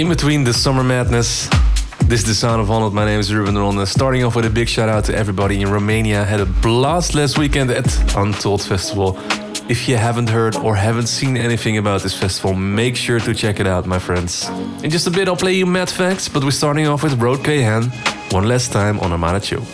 In between the summer madness, this is the sound of Holland. My name is Ruben Ronde. Starting off with a big shout out to everybody in Romania. Had a blast last weekend at Untold Festival. If you haven't heard or haven't seen anything about this festival, make sure to check it out, my friends. In just a bit, I'll play you Matt Fax, but we're starting off with Road Kahan one last time on Armada Chill.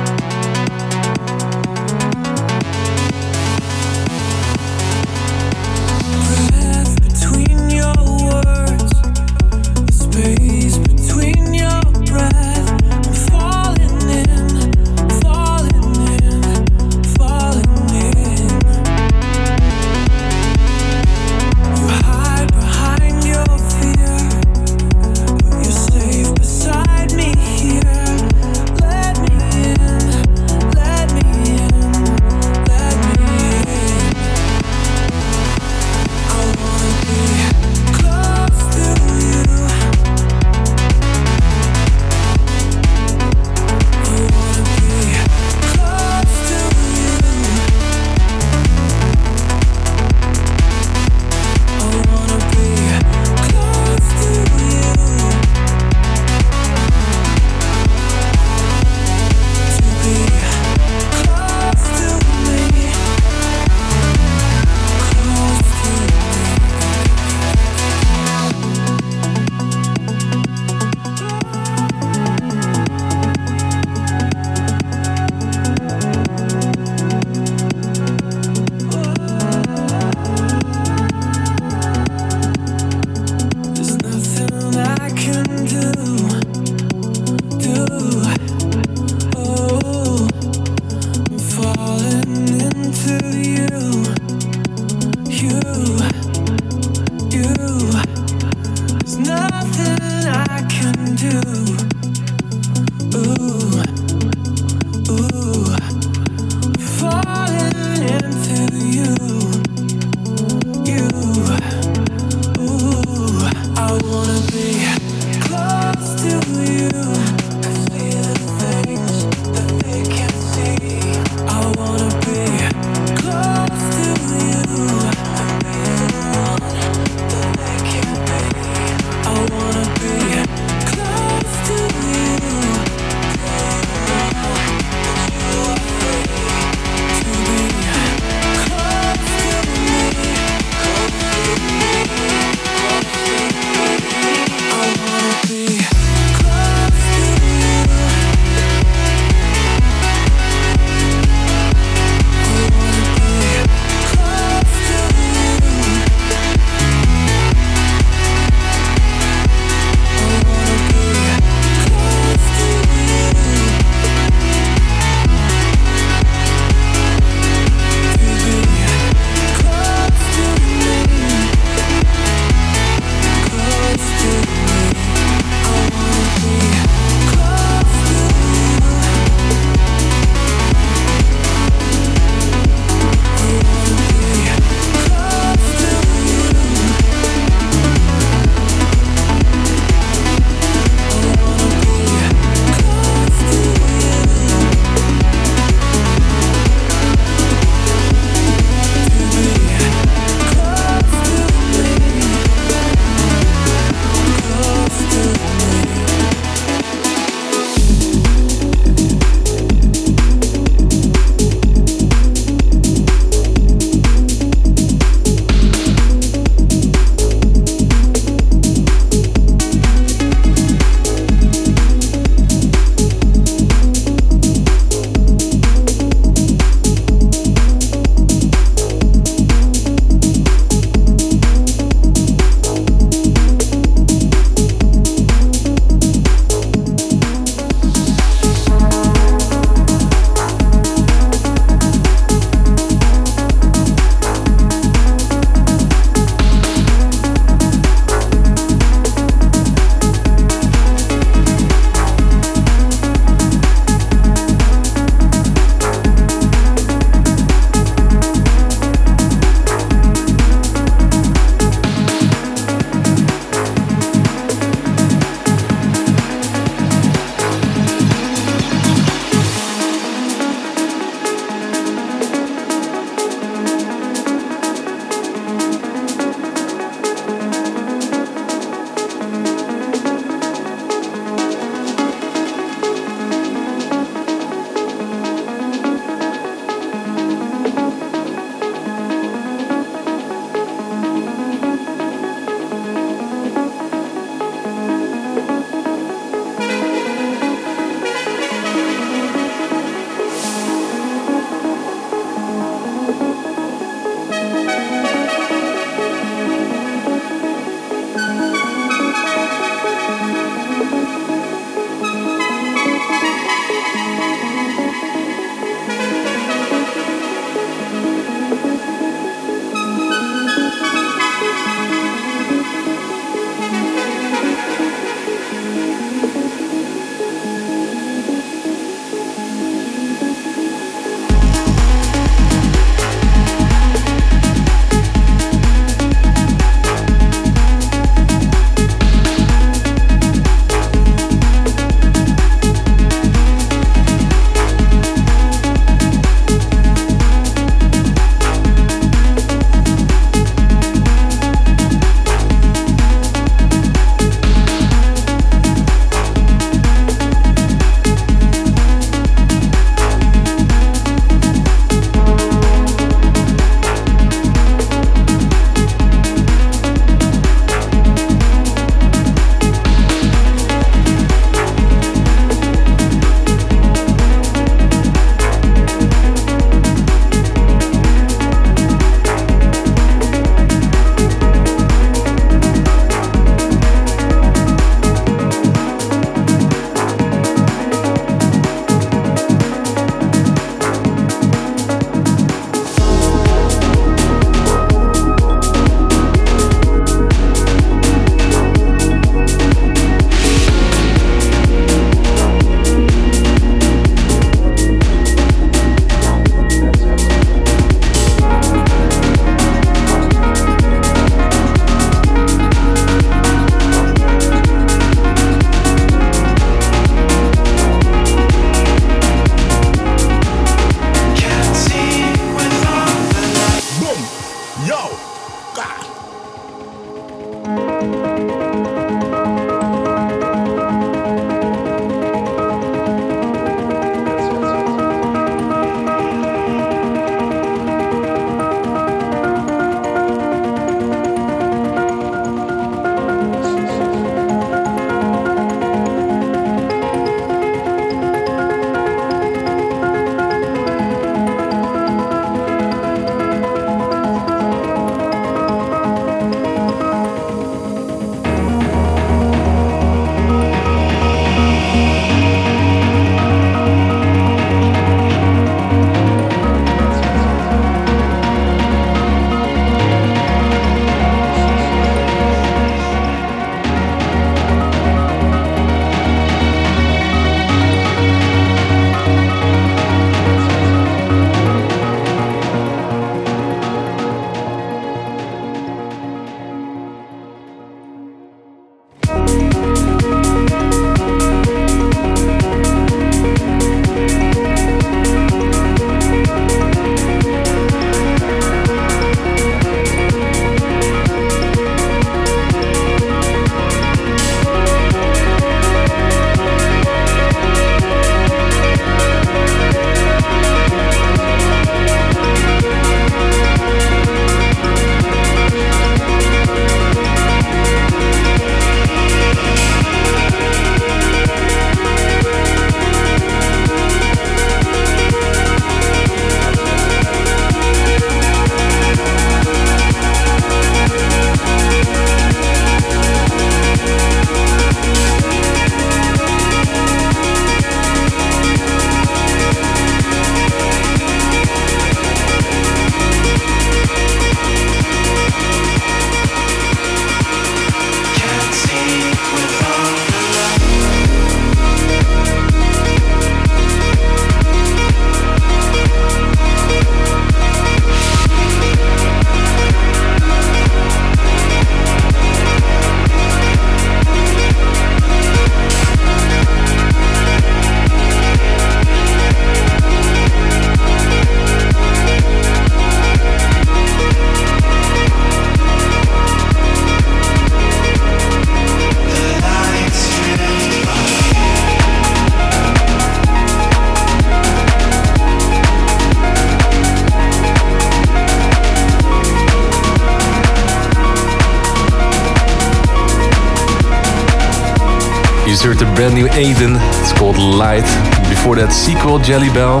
Anden. It's called Light. Before that, SEQU3L Jelly Bell.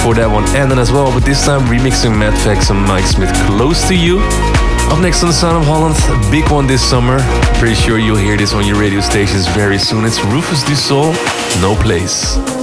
For that one, Anden as well, but this time remixing Matt Fax and Mike Schmid Close to You. Up next on the Sound of Holland, a big one this summer. Pretty sure you'll hear this on your radio stations very soon. It's Rufus Du Sol, No Place.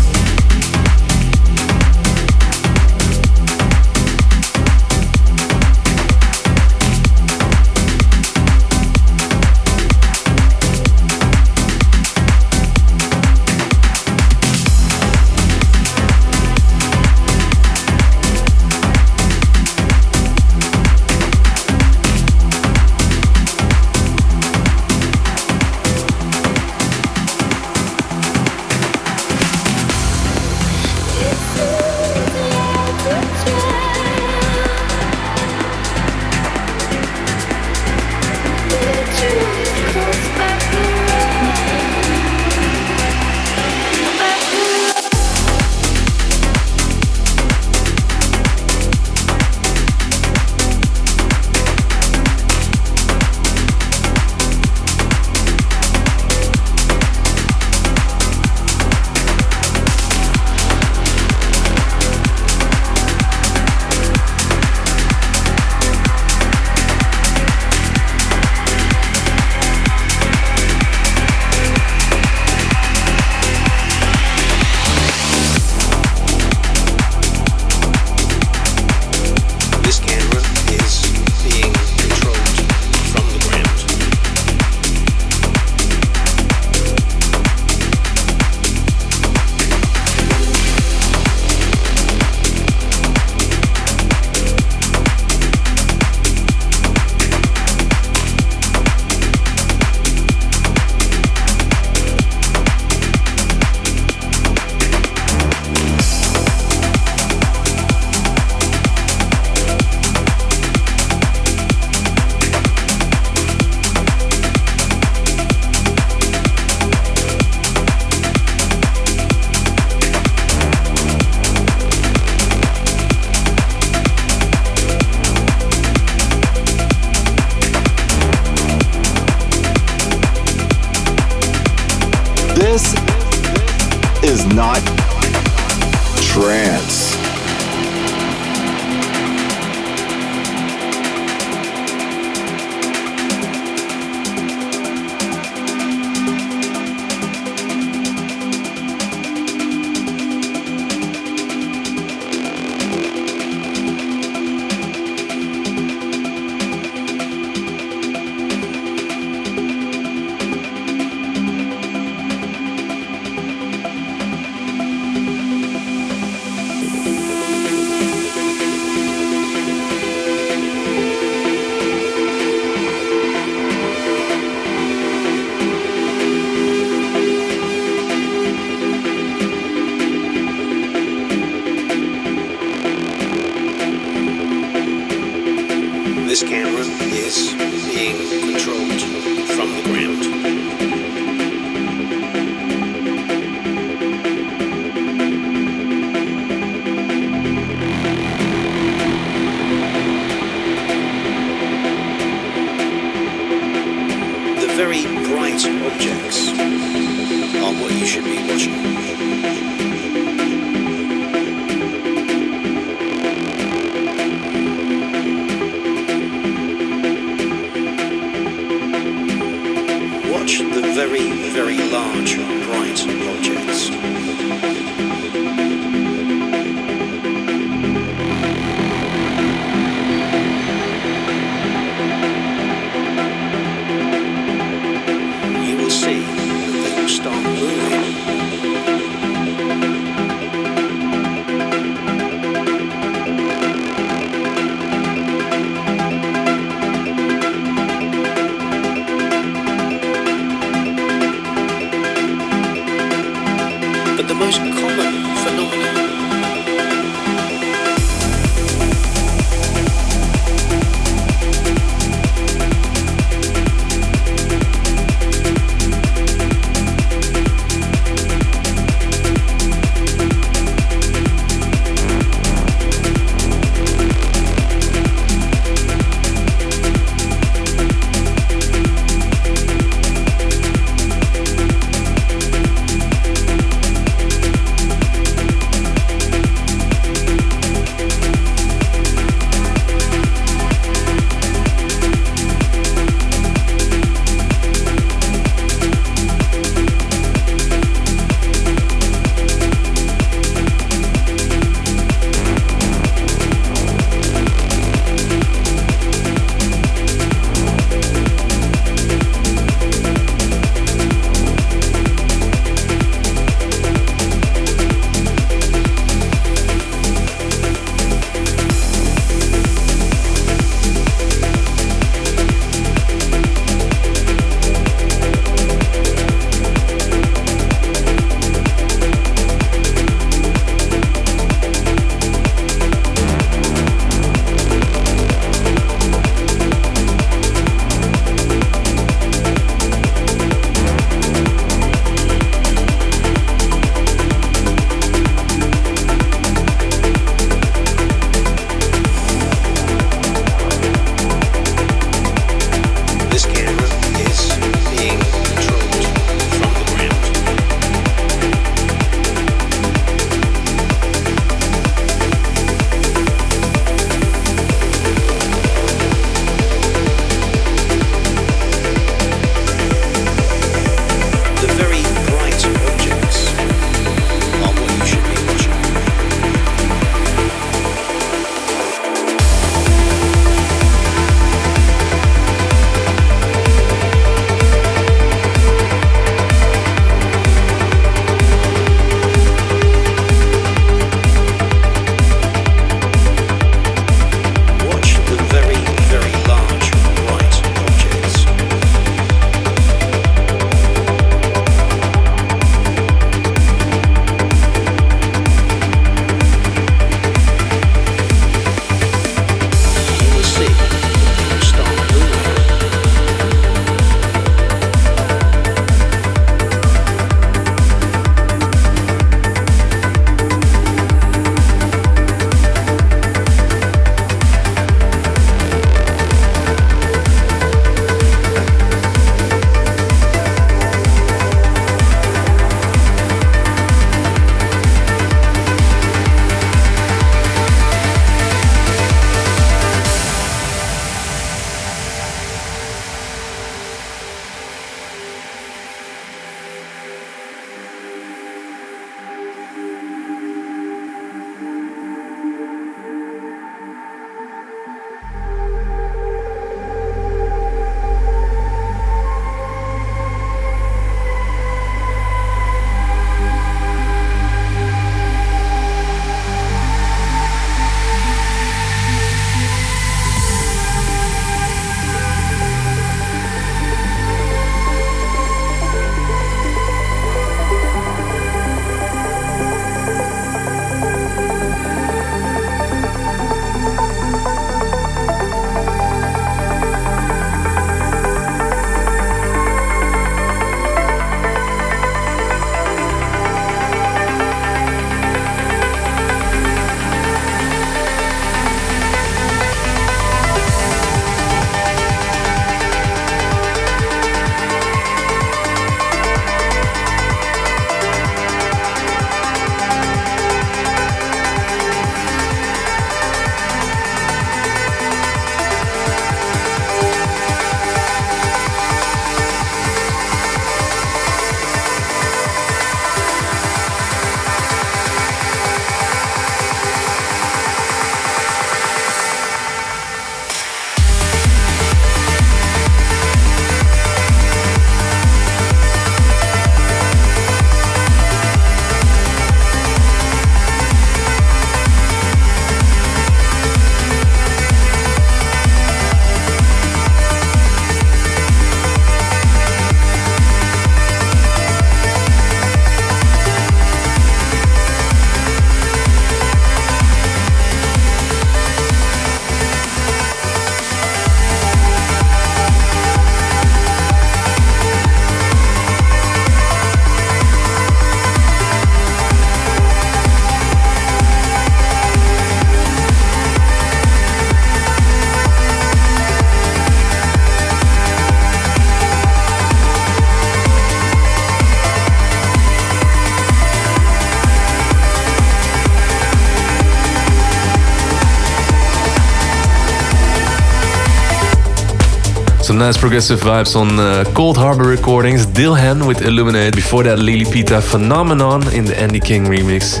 Nice progressive vibes on uh, Coldharbour Recordings, Dylhen with Illuminate. Before that, Lily Pita Phenomenon in the Andy King remix.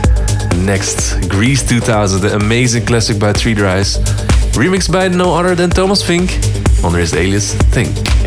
Next, Greece 2000, the amazing classic by Three Drives. Remixed by no other than Thomas Fink under his alias THNK.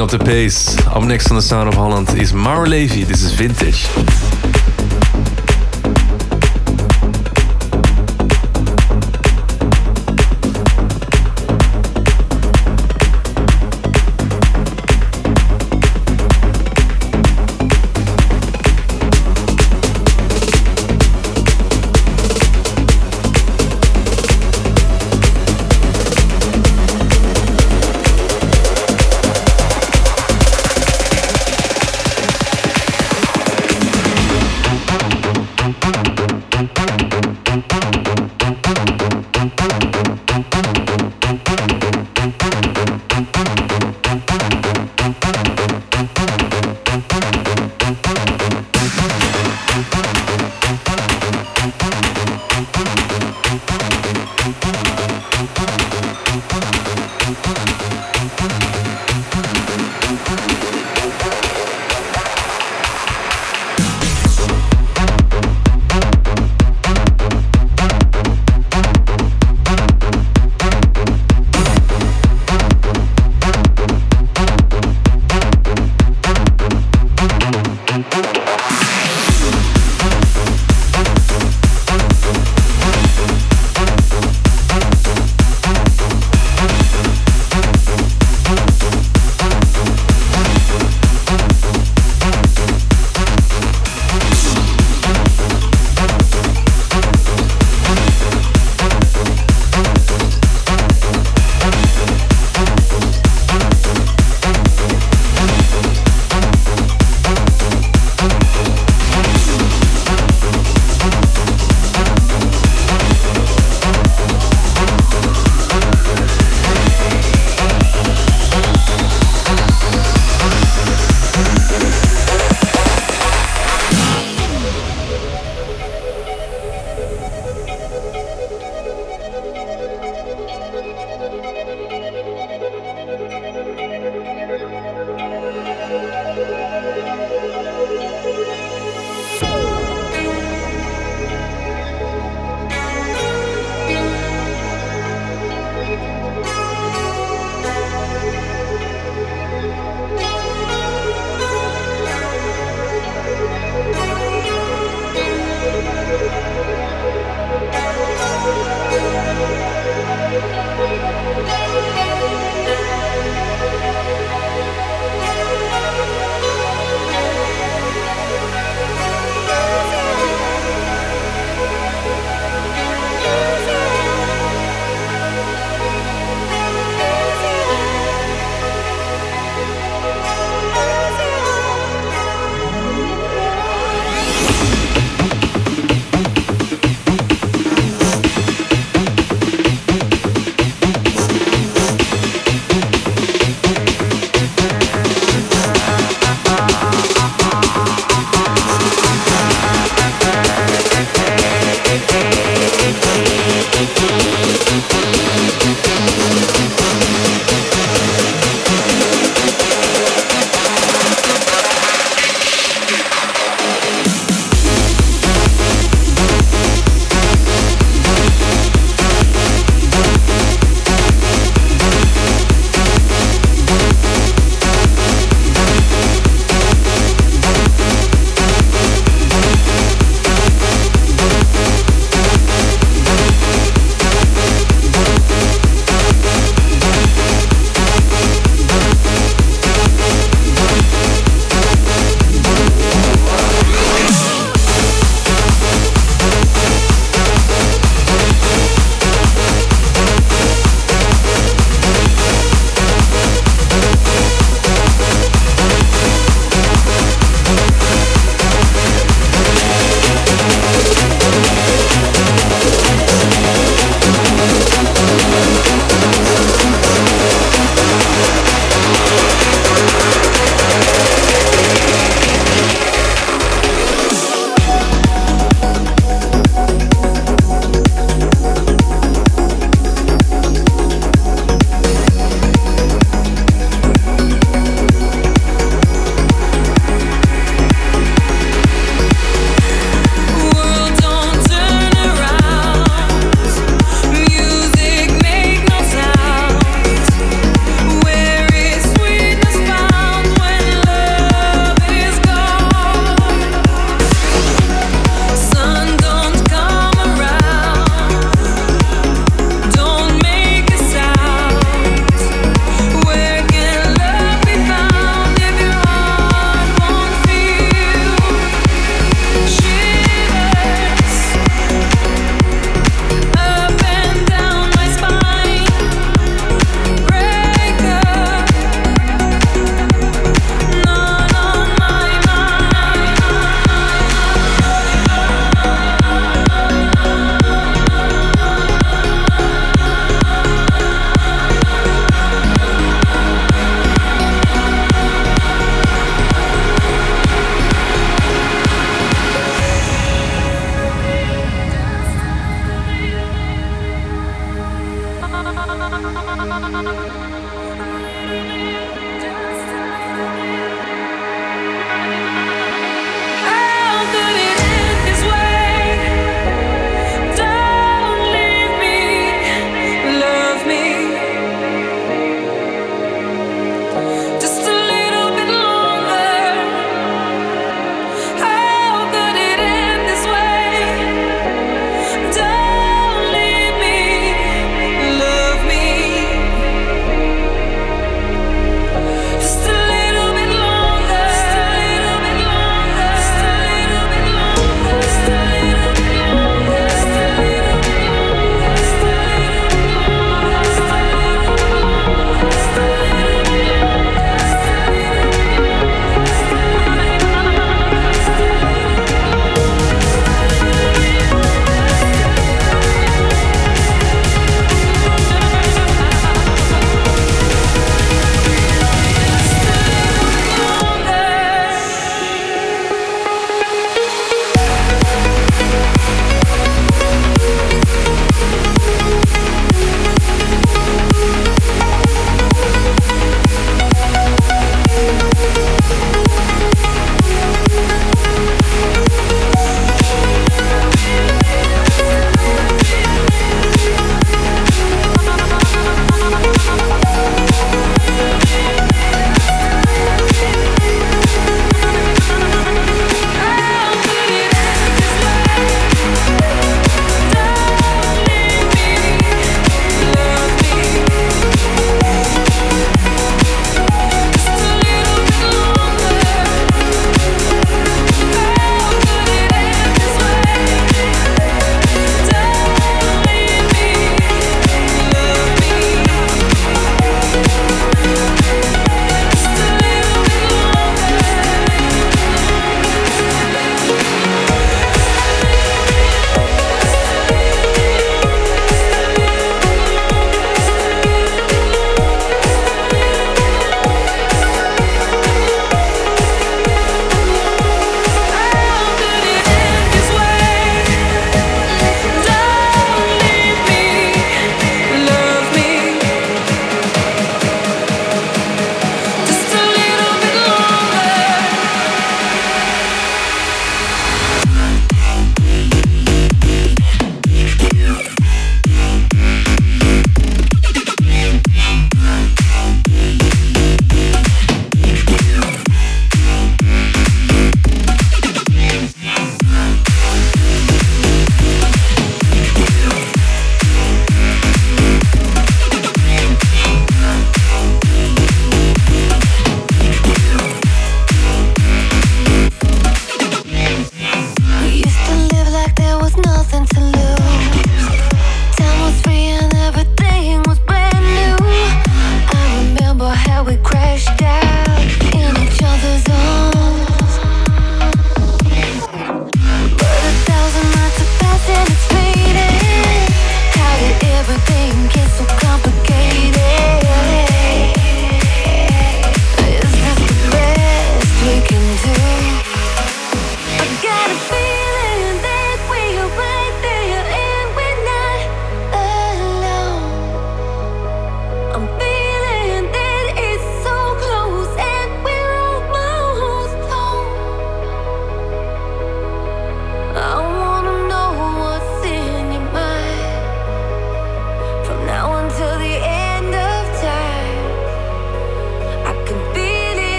Up the pace. Up next on the Sound of Holland is Maor Levi. This is Vintage.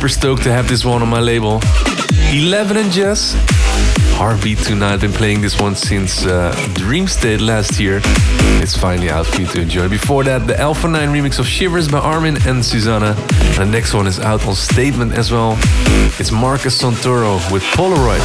Super stoked to have this one on my label. Elevven and JES. Heartbeat tonight. Been playing this one since uh, Dream last year. It's finally out for you to enjoy. Before that, the Alpha 9 remix of Shivers by Armin and Susana. And the next one is out on Statement as well. It's Marcus Santoro with Polaroid.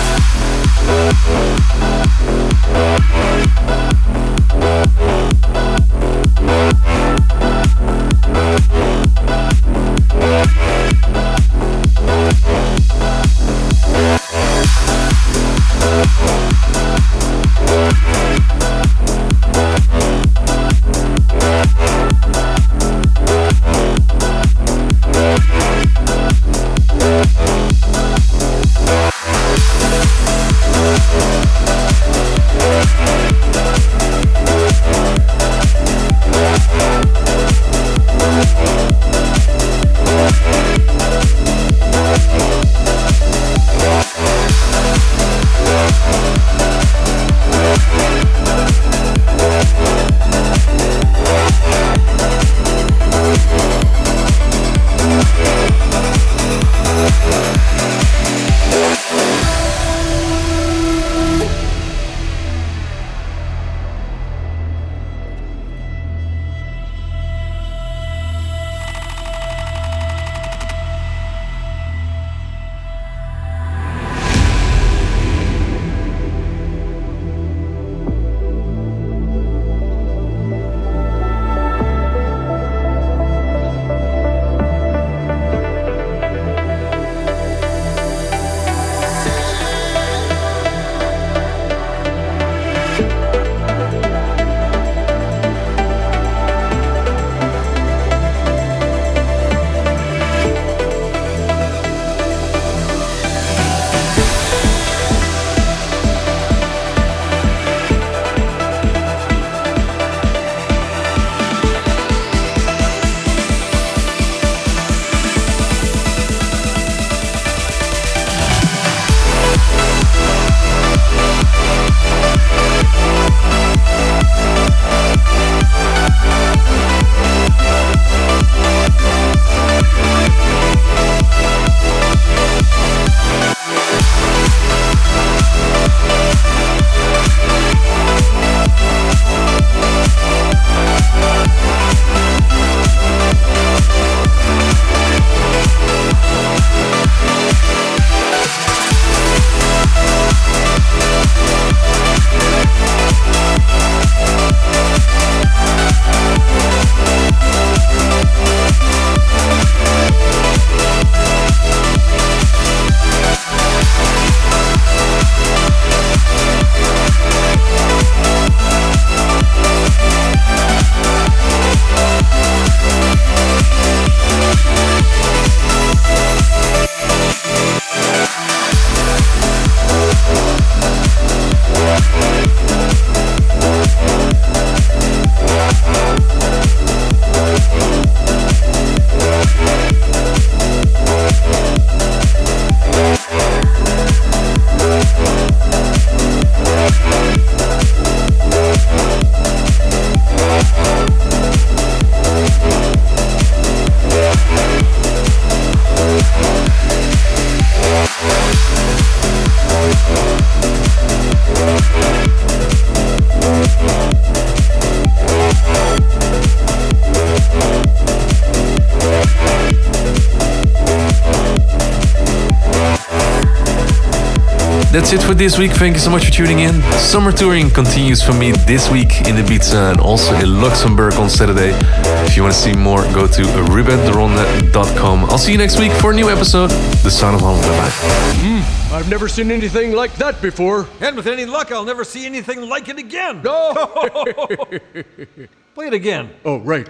It this week. Thank you so much for tuning in. Summer touring continues for me this week in Ibiza and also in Luxembourg on Saturday. If you want to see more, go to rubenderonde.com. I'll see you next week for a new episode. The Sound of Holland. Bye bye. Hmm, I've never seen anything like that before. And with any luck, I'll never see anything like it again. No! Play it again. Oh, right.